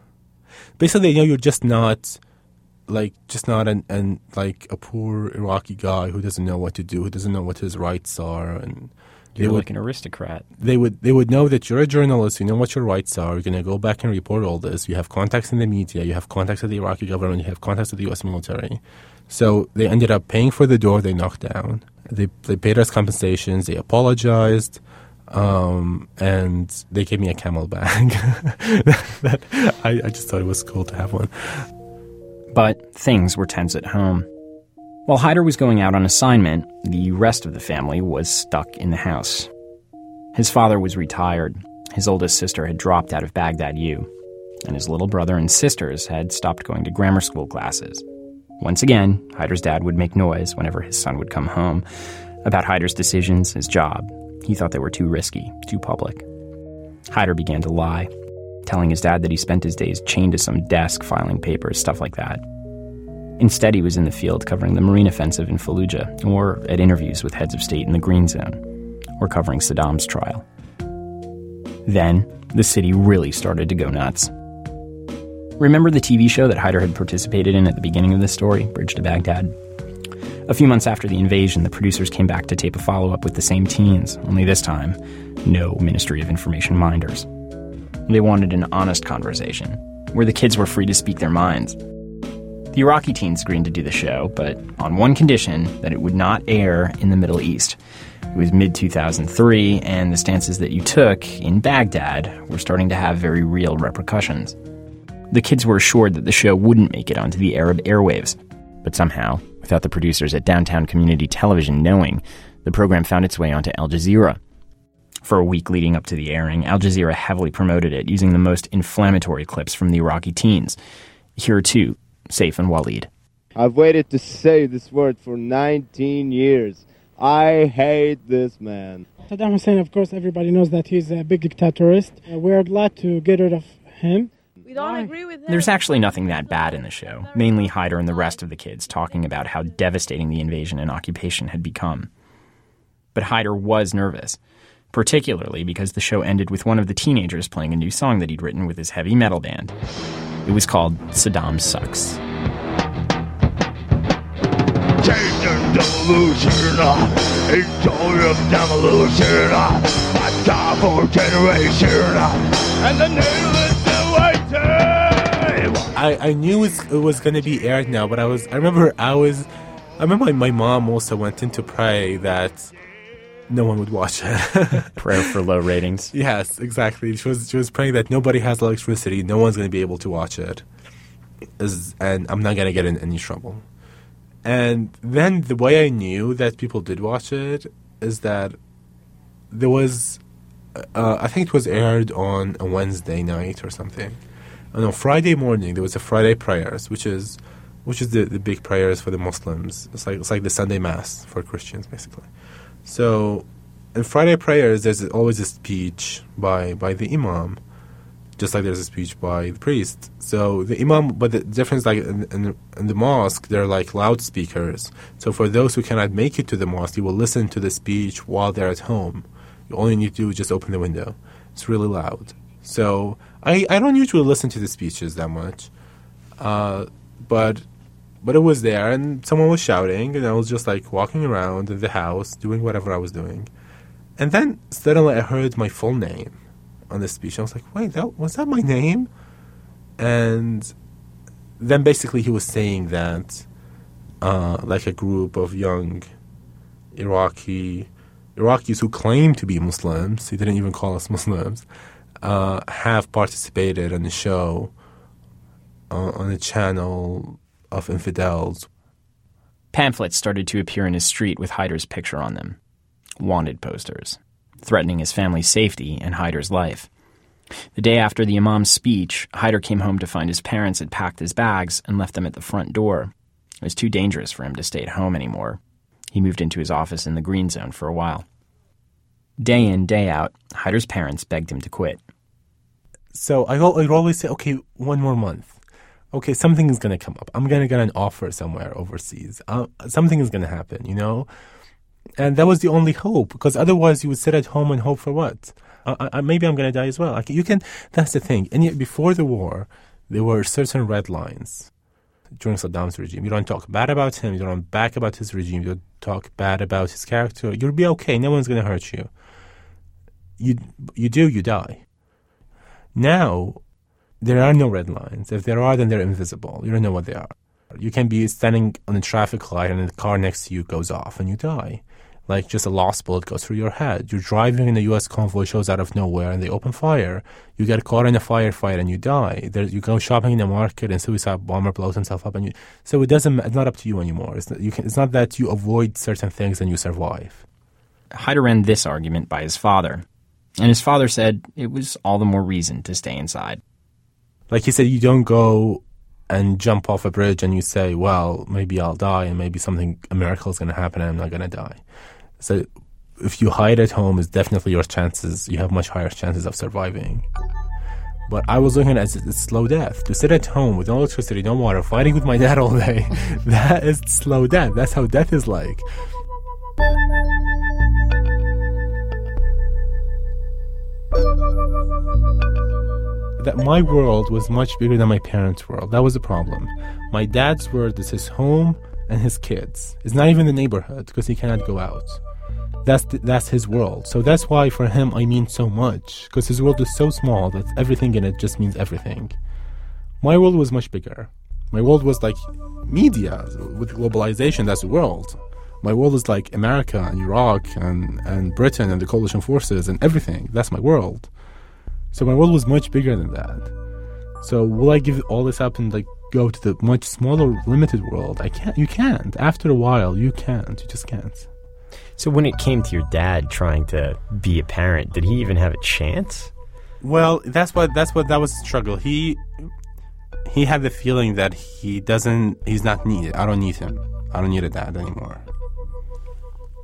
basically, you know, you're just not like just not an, an like a poor Iraqi guy who doesn't know what to do, who doesn't know what his rights are, and you're would, like an aristocrat. They would they would know that you're a journalist. You know what your rights are. You're going to go back and report all this. You have contacts in the media. You have contacts with the Iraqi government. You have contacts with the U.S. military. So they ended up paying for the door they knocked down. They they paid us compensations. They apologized. Um, and they gave me a camel bag. *laughs* that, I, I just thought it was cool to have one. But things were tense at home. While Haider was going out on assignment, the rest of the family was stuck in the house. His father was retired, his oldest sister had dropped out of Baghdad U, and his little brother and sisters had stopped going to grammar school classes. Once again, Haider's dad would make noise whenever his son would come home about Haider's decisions, his job. He thought they were too risky, too public. Haider began to lie, telling his dad that he spent his days chained to some desk filing papers, stuff like that. Instead, he was in the field covering the Marine offensive in Fallujah, or at interviews with heads of state in the Green Zone, or covering Saddam's trial. Then, the city really started to go nuts. Remember the TV show that Haider had participated in at the beginning of this story, Bridge to Baghdad? A few months after the invasion, the producers came back to tape a follow up with the same teens, only this time, no Ministry of Information minders. They wanted an honest conversation, where the kids were free to speak their minds. The Iraqi teens agreed to do the show, but on one condition that it would not air in the Middle East. It was mid 2003, and the stances that you took in Baghdad were starting to have very real repercussions. The kids were assured that the show wouldn't make it onto the Arab airwaves, but somehow, without the producers at Downtown Community Television knowing, the program found its way onto Al Jazeera. For a week leading up to the airing, Al Jazeera heavily promoted it using the most inflammatory clips from the Iraqi teens. Here are two Saif and Waleed. I've waited to say this word for 19 years. I hate this man. Saddam Hussein, of course, everybody knows that he's a big dictatorist. Uh, we're glad to get rid of him. We don't agree with him. There's actually nothing that bad in the show, mainly Haider and the rest of the kids talking about how devastating the invasion and occupation had become. But Haider was nervous, particularly because the show ended with one of the teenagers playing a new song that he'd written with his heavy metal band. It was called Saddam Sucks. Changing devolution, enjoy of demolition, a job for generation, and the needless waiting. I, I knew it was going to be aired now, but I was I remember I was I remember my, my mom also went in to pray that no one would watch it. *laughs* Prayer for low ratings. yes, exactly. She was she was praying that nobody has electricity, no one's going to be able to watch it, Is- and I'm not going to get in any trouble. And then the way I knew that people did watch it is that there was, uh, I think it was aired on a Wednesday night or something. Uh, and on Friday morning there was a Friday prayers, which is, which is the, the big prayers for the Muslims. It's like it's like the Sunday mass for Christians basically. So, in Friday prayers, there's always a speech by by the imam, just like there's a speech by the priest. So the imam, but the difference, like in, in, in the mosque, they're like loudspeakers. So for those who cannot make it to the mosque, you will listen to the speech while they're at home. You only need to do is just open the window. It's really loud. So I I don't usually listen to the speeches that much, uh, but but it was there and someone was shouting and I was just like walking around in the house doing whatever I was doing. And then suddenly I heard my full name on the speech. I was like, wait, that was that my name? And then basically he was saying that uh, like a group of young Iraqi Iraqis who claim to be Muslims, he didn't even call us *laughs* Muslims, uh, have participated in the show uh, on a channel of infidels. Pamphlets started to appear in his street with Haider's picture on them. Wanted posters, threatening his family's safety and Haider's life. The day after the Imam's speech, Haider came home to find his parents had packed his bags and left them at the front door. It was too dangerous for him to stay at home anymore. He moved into his office in the green zone for a while. Day in, day out, Haider's parents begged him to quit. So I I'd always say, okay, one more month. Okay, something is going to come up. I'm going to get an offer somewhere overseas. Uh, something is going to happen, you know? And that was the only hope, because otherwise you would sit at home and hope for what? Uh, maybe I'm going to die as well. Like, you can, that's the thing. And yet before the war, there were certain red lines during Saddam's regime. You don't talk bad about him. You don't back about his regime. You don't talk bad about his character. You'll be okay. No one's going to hurt you. You, you do, you die. Now, there are no red lines. If there are, then they're invisible. You don't know what they are. You can be standing on a traffic light and the car next to you goes off and you die. Like just a lost bullet goes through your head. You're driving and a U.S. convoy shows out of nowhere and they open fire. You get caught in a firefight and you die. There, you go shopping in the market and suicide bomber blows himself up and you. So it doesn't. It's not up to you anymore. It's not, you can, It's not that you avoid certain things and you survive. Haider ran this argument by his father, and his father said it was all the more reason to stay inside. Like he said, you don't go and jump off a bridge and you say, well, maybe I'll die and maybe something, a miracle is going to happen and I'm not going to die. So if you hide at home, it's definitely your chances, you have much higher chances of surviving. But I was looking at slow death. To sit at home with no electricity, no water, fighting with my dad all day, *laughs* that is slow death. That's how death is like. That my world was much bigger than my parents' world. That was the problem. My dad's world is his home and his kids. It's not even the neighborhood because he cannot go out. That's th- that's his world. So that's why for him I mean so much because his world is so small that everything in it just means everything. My world was much bigger. My world was like media with globalization. That's the world. My world is like America and Iraq and, and Britain and the coalition forces and everything. That's my world. So my world was much bigger than that. So will I give all this up and like go to the much smaller, limited world? I can't. You can't. After a while, you can't. You just can't. So when it came to your dad trying to be a parent, did he even have a chance? Well, that's what that's what that was the struggle. He he had the feeling that he doesn't he's not needed. I don't need him. I don't need a dad anymore.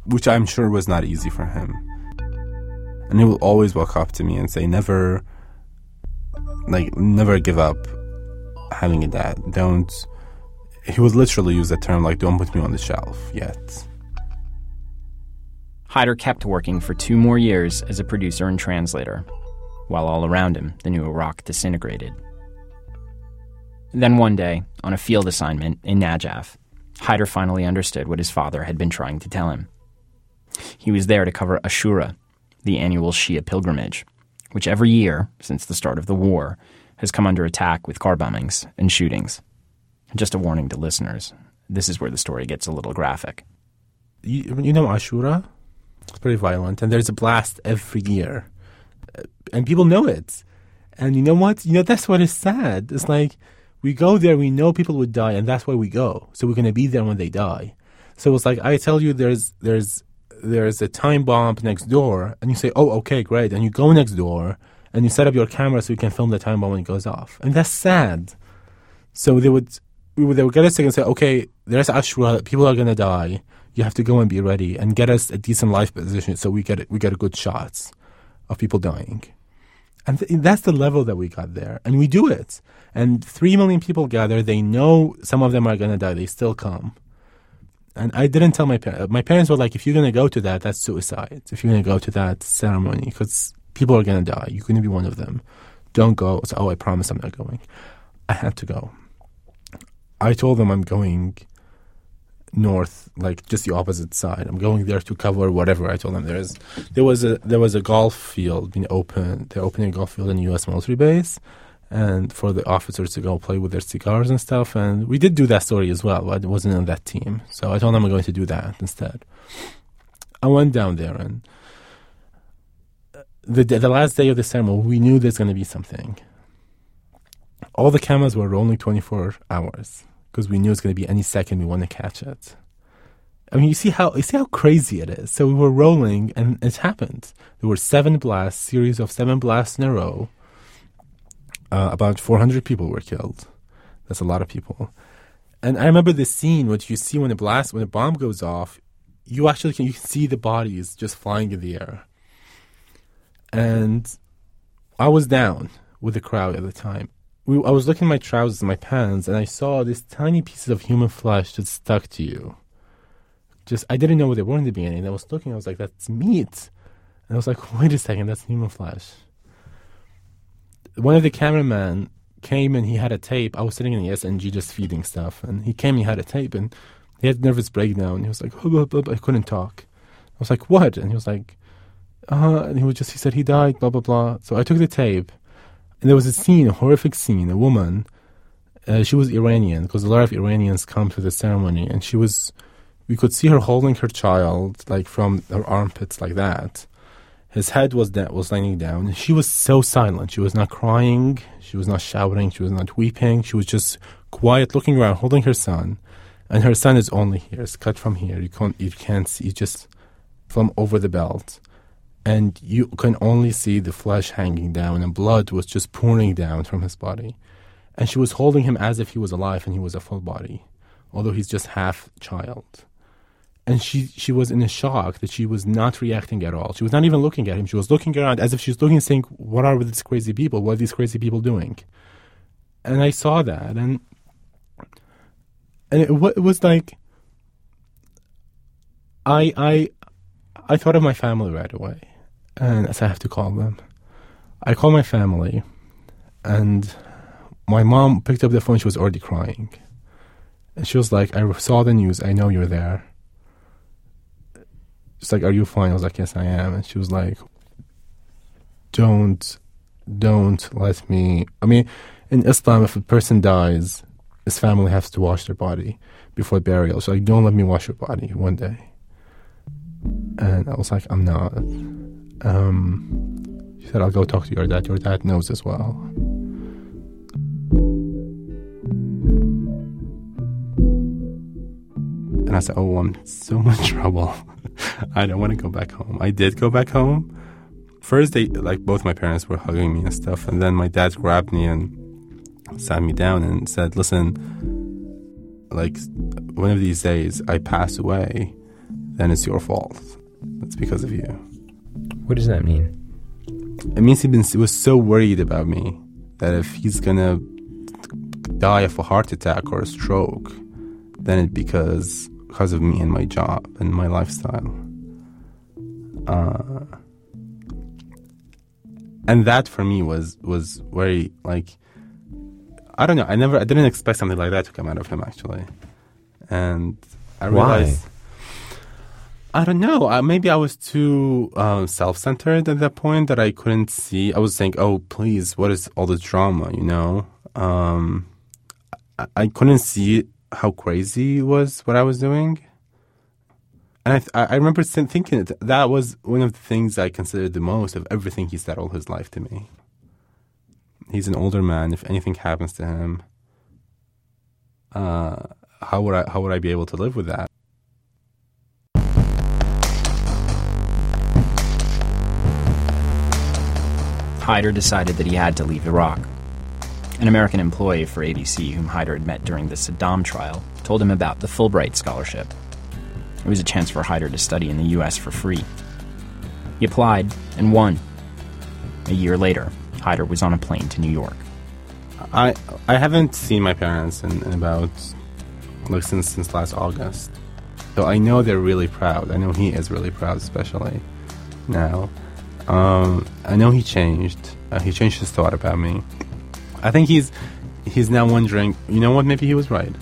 Which I'm sure was not easy for him. And he will always walk up to me and say, Never like never give up having a dad. Don't he would literally use that term like don't put me on the shelf yet. Haider kept working for two more years as a producer and translator, while all around him the new Iraq disintegrated. Then one day, on a field assignment in Najaf, Haider finally understood what his father had been trying to tell him. He was there to cover Ashura, the annual Shia pilgrimage, which every year, since the start of the war, has come under attack with car bombings and shootings. Just a warning to listeners this is where the story gets a little graphic. You, you know Ashura? It's pretty violent, and there's a blast every year, Uh, and people know it. And you know what? You know that's what is sad. It's like we go there, we know people would die, and that's why we go. So we're gonna be there when they die. So it's like I tell you, there's there's there's a time bomb next door, and you say, oh, okay, great, and you go next door, and you set up your camera so you can film the time bomb when it goes off, and that's sad. So they would we would they would get us and say, okay, there's Ashura, people are gonna die. You have to go and be ready and get us a decent life position so we get we get a good shots of people dying. And th- that's the level that we got there, and we do it. And three million people gather. They know some of them are gonna die. They still come. And I didn't tell my parents. My parents were like, "If you're gonna go to that, that's suicide. If you're gonna go to that ceremony, because people are gonna die, you're gonna be one of them. Don't go." So, oh, I promise I'm not going. I had to go. I told them I'm going north, like just the opposite side. I'm going there to cover whatever. I told them there's there was a there was a golf field being open. They're opening a golf field in U.S. military base, and for the officers to go play with their cigars and stuff. And we did do that story as well, but it wasn't on that team. So I told them I'm going to do that instead. I went down there and. Uh, the, the last day of the ceremony, we knew there's going to be something. All the cameras were rolling 24 hours because we knew it's going to be any second we want to catch it. I mean, you see how you see how crazy it is. So we were rolling, and it happened. There were seven blasts, series of seven blasts in a row. Uh, about 400 people were killed. That's a lot of people. And I remember the scene which you see when the blast, when the bomb goes off, you actually can you can see the bodies just flying in the air. And I was down with the crowd at the time, we, I was looking at my trousers and my pants, and I saw these tiny pieces of human flesh just stuck to you. Just, I didn't know what they were in the beginning. I was looking, I was like, that's meat. And I was like, wait a second, that's human flesh. One of the cameramen came and he had a tape. I was sitting in the SNG just feeding stuff, and he came and he had a tape, and he had nervous breakdown. He was like, oh, blah, blah, I couldn't talk. I was like, what? And he was like, uh, and he was just, he said he died, blah, blah, blah. So I took the tape. And there was a scene, a horrific scene. A woman, uh, she was Iranian because a lot of Iranians come to the ceremony, and she was. We could see her holding her child like from her armpits like that. His head was that was laying down, she was so silent. She was not crying. She was not shouting. She was not weeping. She was just quiet, looking around, holding her son, and her son is only here. It's cut from here. You can't. You can't see just from over the belt and you can only see the flesh hanging down, and blood was just pouring down from his body. And she was holding him as if he was alive and he was a full body, although he's just half child. And she, she was in a shock that she was not reacting at all. She was not even looking at him. She was looking around as if she was looking saying, What are these crazy people? What are these crazy people doing? And I saw that, and and it, it was like I I I thought of my family right away and as I have to call them. I called my family, and my mom picked up the phone. She was already crying, and she was like, "I saw the news. I know you're there." She's like, "Are you fine?" I was like, "Yes, I am." And she was like, "Don't, don't let me." I mean, in Islam, if a person dies, his family has to wash their body before burial. So like, don't let me wash your body one day. And I was like, I'm not. Um, she said, I'll go talk to your dad. Your dad knows as well. I said, Oh, I'm in so *laughs* much trouble. I don't want to go back home. I did go back home. First, they, like, both my parents were hugging me and stuff. And then my dad grabbed me and sat me down and said, Listen, like, one of these days I pass away, then it's your fault. It's because of you. What does that mean? It means he, been, he was so worried about me that if he's gonna die of a heart attack or a stroke, then it's because because of me and my job and my lifestyle. Uh, and that for me was was very like I don't know. I never I didn't expect something like that to come out of him actually, and I realized. Why? I don't know. Uh, maybe I was too uh, self-centered at that point that I couldn't see. I was saying, "Oh, please, what is all this drama?" You know, um, I, I couldn't see how crazy was what I was doing, and I, th- I remember thinking that, that was one of the things I considered the most of everything he said all his life to me. He's an older man. If anything happens to him, uh, how would I how would I be able to live with that? Haider decided that he had to leave Iraq. An American employee for ABC, whom Haider had met during the Saddam trial, told him about the Fulbright Scholarship. It was a chance for Haider to study in the U.S. for free. He applied and won. A year later, Haider was on a plane to New York. I I haven't seen my parents in, in about like since since last August, so I know they're really proud. I know he is really proud, especially now. Um, I know he changed. Uh, he changed his thought about me. I think he's he's now wondering. You know what? Maybe he was right.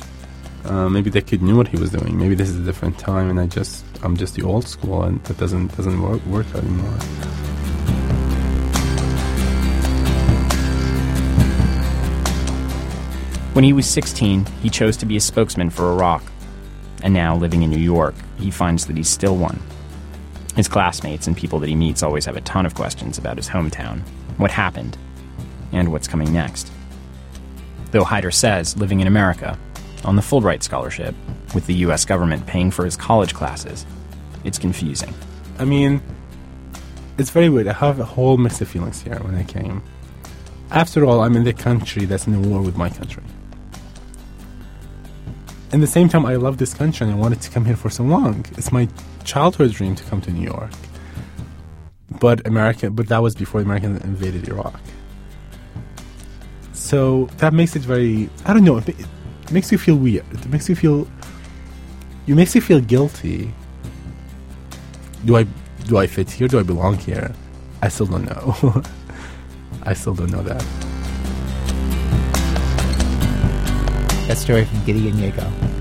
Uh, maybe the kid knew what he was doing. Maybe this is a different time, and I just I'm just the old school, and that doesn't doesn't work, work anymore. When he was 16, he chose to be a spokesman for Iraq. And now, living in New York, he finds that he's still one. His classmates and people that he meets always have a ton of questions about his hometown, what happened, and what's coming next. Though Haider says living in America, on the Fulbright Scholarship, with the US government paying for his college classes, it's confusing. I mean, it's very weird. I have a whole mix of feelings here when I came. After all, I'm in the country that's in a war with my country. At the same time, I love this country and I wanted to come here for so long. It's my childhood dream to come to New York. But America, but that was before the Americans invaded Iraq. So that makes it very, I don't know, it, makes you feel weird. It makes you feel, you makes you feel guilty. Do I, do I fit here? Do I belong here? I still don't know. *laughs* I still don't know that. That story from Gideon Yago.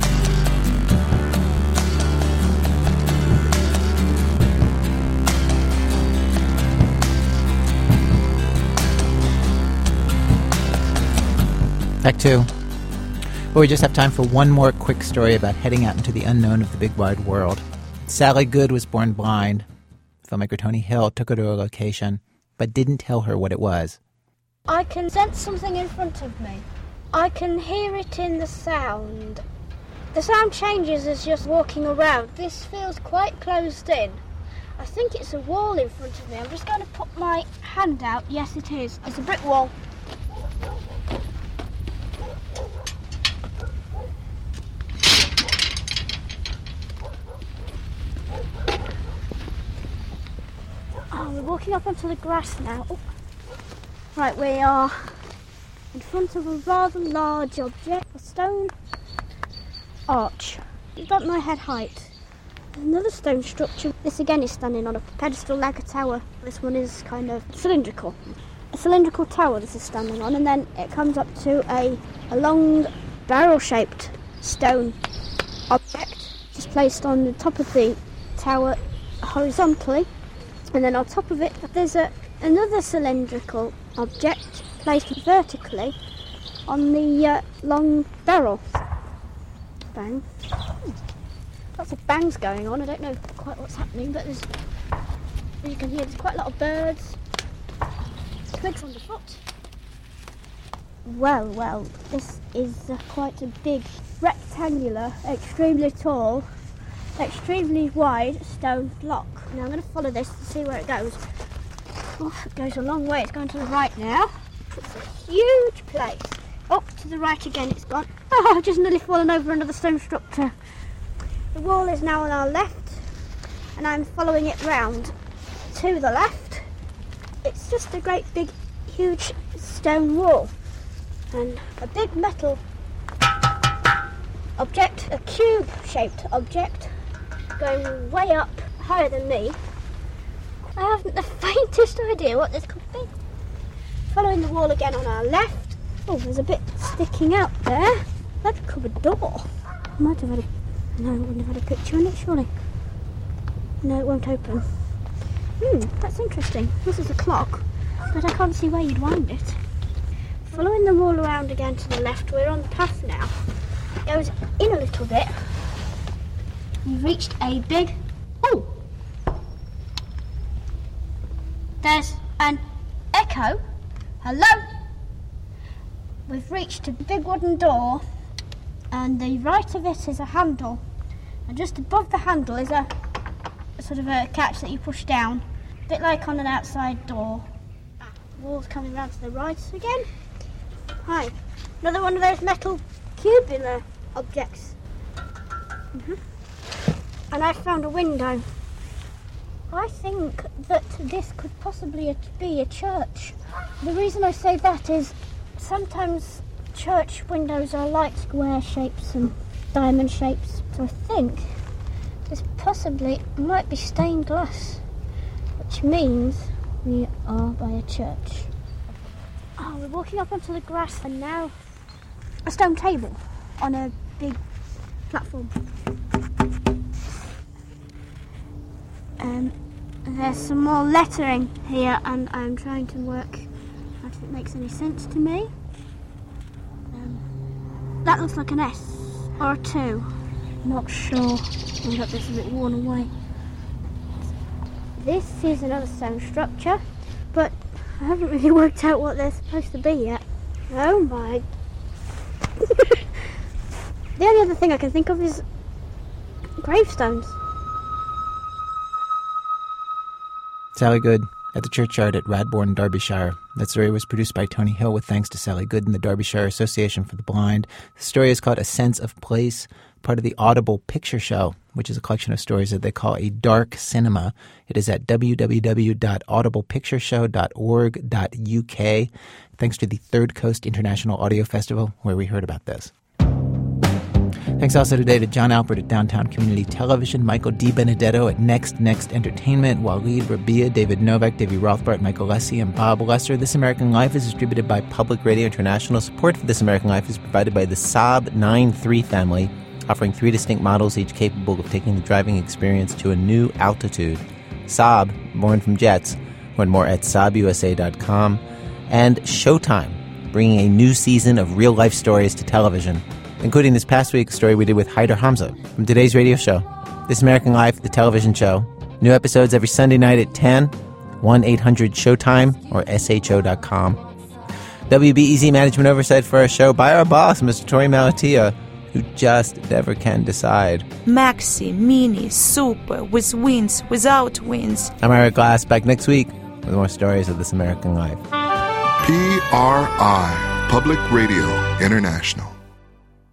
Back two. But we just have time for one more quick story about heading out into the unknown of the big wide world. Sally Good was born blind. Filmmaker Tony Hill took her to a location, but didn't tell her what it was. I can sense something in front of me. I can hear it in the sound. The sound changes as you're walking around. This feels quite closed in. I think it's a wall in front of me. I'm just going to put my hand out. Yes, it is. It's a brick wall. Oh, we're walking up onto the grass now. Oh. Right, we are in front of a rather large object, a stone arch. About my head height. Another stone structure. This again is standing on a pedestal like a tower. This one is kind of cylindrical. A cylindrical tower this is standing on, and then it comes up to a, a long barrel shaped stone object just placed on the top of the tower horizontally, and then on top of it there's a, another cylindrical object placed vertically on the uh, long barrel. Bang. Lots of bangs going on. I don't know quite what's happening, but there's, you can hear, there's quite a lot of birds. Twigs underfoot. Well, well, this is uh, quite a big, rectangular, extremely tall, extremely wide stone block. Now I'm going to follow this to see where it goes. Oh, it goes a long way. It's going to the right now. It's a huge place. Oh, to the right again it's gone. *laughs* Oh, I've just nearly fallen over another stone structure. The wall is now on our left, and I'm following it round to the left. It's just a great big, huge stone wall, and a big metal object, a cube-shaped object, going way up, higher than me. I haven't the *laughs* faintest idea what this could be. Following the wall again on our left. Oh, there's a bit sticking out there. Like a cupboard door. Might have had a... No, I wouldn't have had a picture on it, surely. No, it won't open. Hmm, that's interesting. This is a clock, but I can't see where you'd wind it. Following the wall around again to the left, we're on the path now. It goes in a little bit. We've reached a big... Oh! There's an echo. Hello? We've reached a big wooden door, and the right of it is a handle, and just above the handle is a, a sort of a catch that you push down, a bit like on an outside door. Wall's coming round to the right again. Hi, another one of those metal cubular objects. Mhm. And I found a window. I think that this could possibly be a church. The reason I say that is sometimes church windows are like square shapes and diamond shapes. So I think this possibly might be stained glass, which means we are by a church. Oh, we're walking up onto the grass and now a stone table on a big platform. Um, there's some more lettering here, and I'm trying to work out if it makes any sense to me. Um, that looks like an S or a two. Not sure. I hope this a bit worn away. This is another stone structure, but I haven't really *laughs* worked out what they're supposed to be yet. Oh my. *laughs* the only other thing I can think of is gravestones. Sally Good at the churchyard at Radbourne, Derbyshire. That story was produced by Tony Hill with thanks to Sally Good and the Derbyshire Association for the Blind. The story is called A Sense of Place, part of the Audible Picture Show, which is a collection of stories that they call a dark cinema. It is at www.audiblepictureshow.org.uk. Thanks to the Third Coast International Audio Festival, where we heard about this. Thanks also today to Jon Alpert at Downtown Community Television, Michael D. Benedetto at Next Next Entertainment, Waleed Rabia, David Novak, Davey Rothbart, Michael Lessie, and Bob Lesser. This American Life is distributed by Public Radio International. Support for This American Life is provided by the Saab 9-3 family, offering three distinct models, each capable of taking the driving experience to a new altitude. Saab, born from jets. Learn more at SaabUSA.com. And Showtime, bringing a new season of real-life stories to television including this past week's story we did with Haider Hamza from today's radio show, This American Life, the television show. New episodes every Sunday night at 10, 1 800 Showtime, or SHO.com. WBEZ management oversight for our show by our boss, Mr. Torey Malatia, who just never can decide. Maxi, mini, super, with wins, without wins. I'm Ira Glass, back next week with more stories of This American Life. PRI, Public Radio International.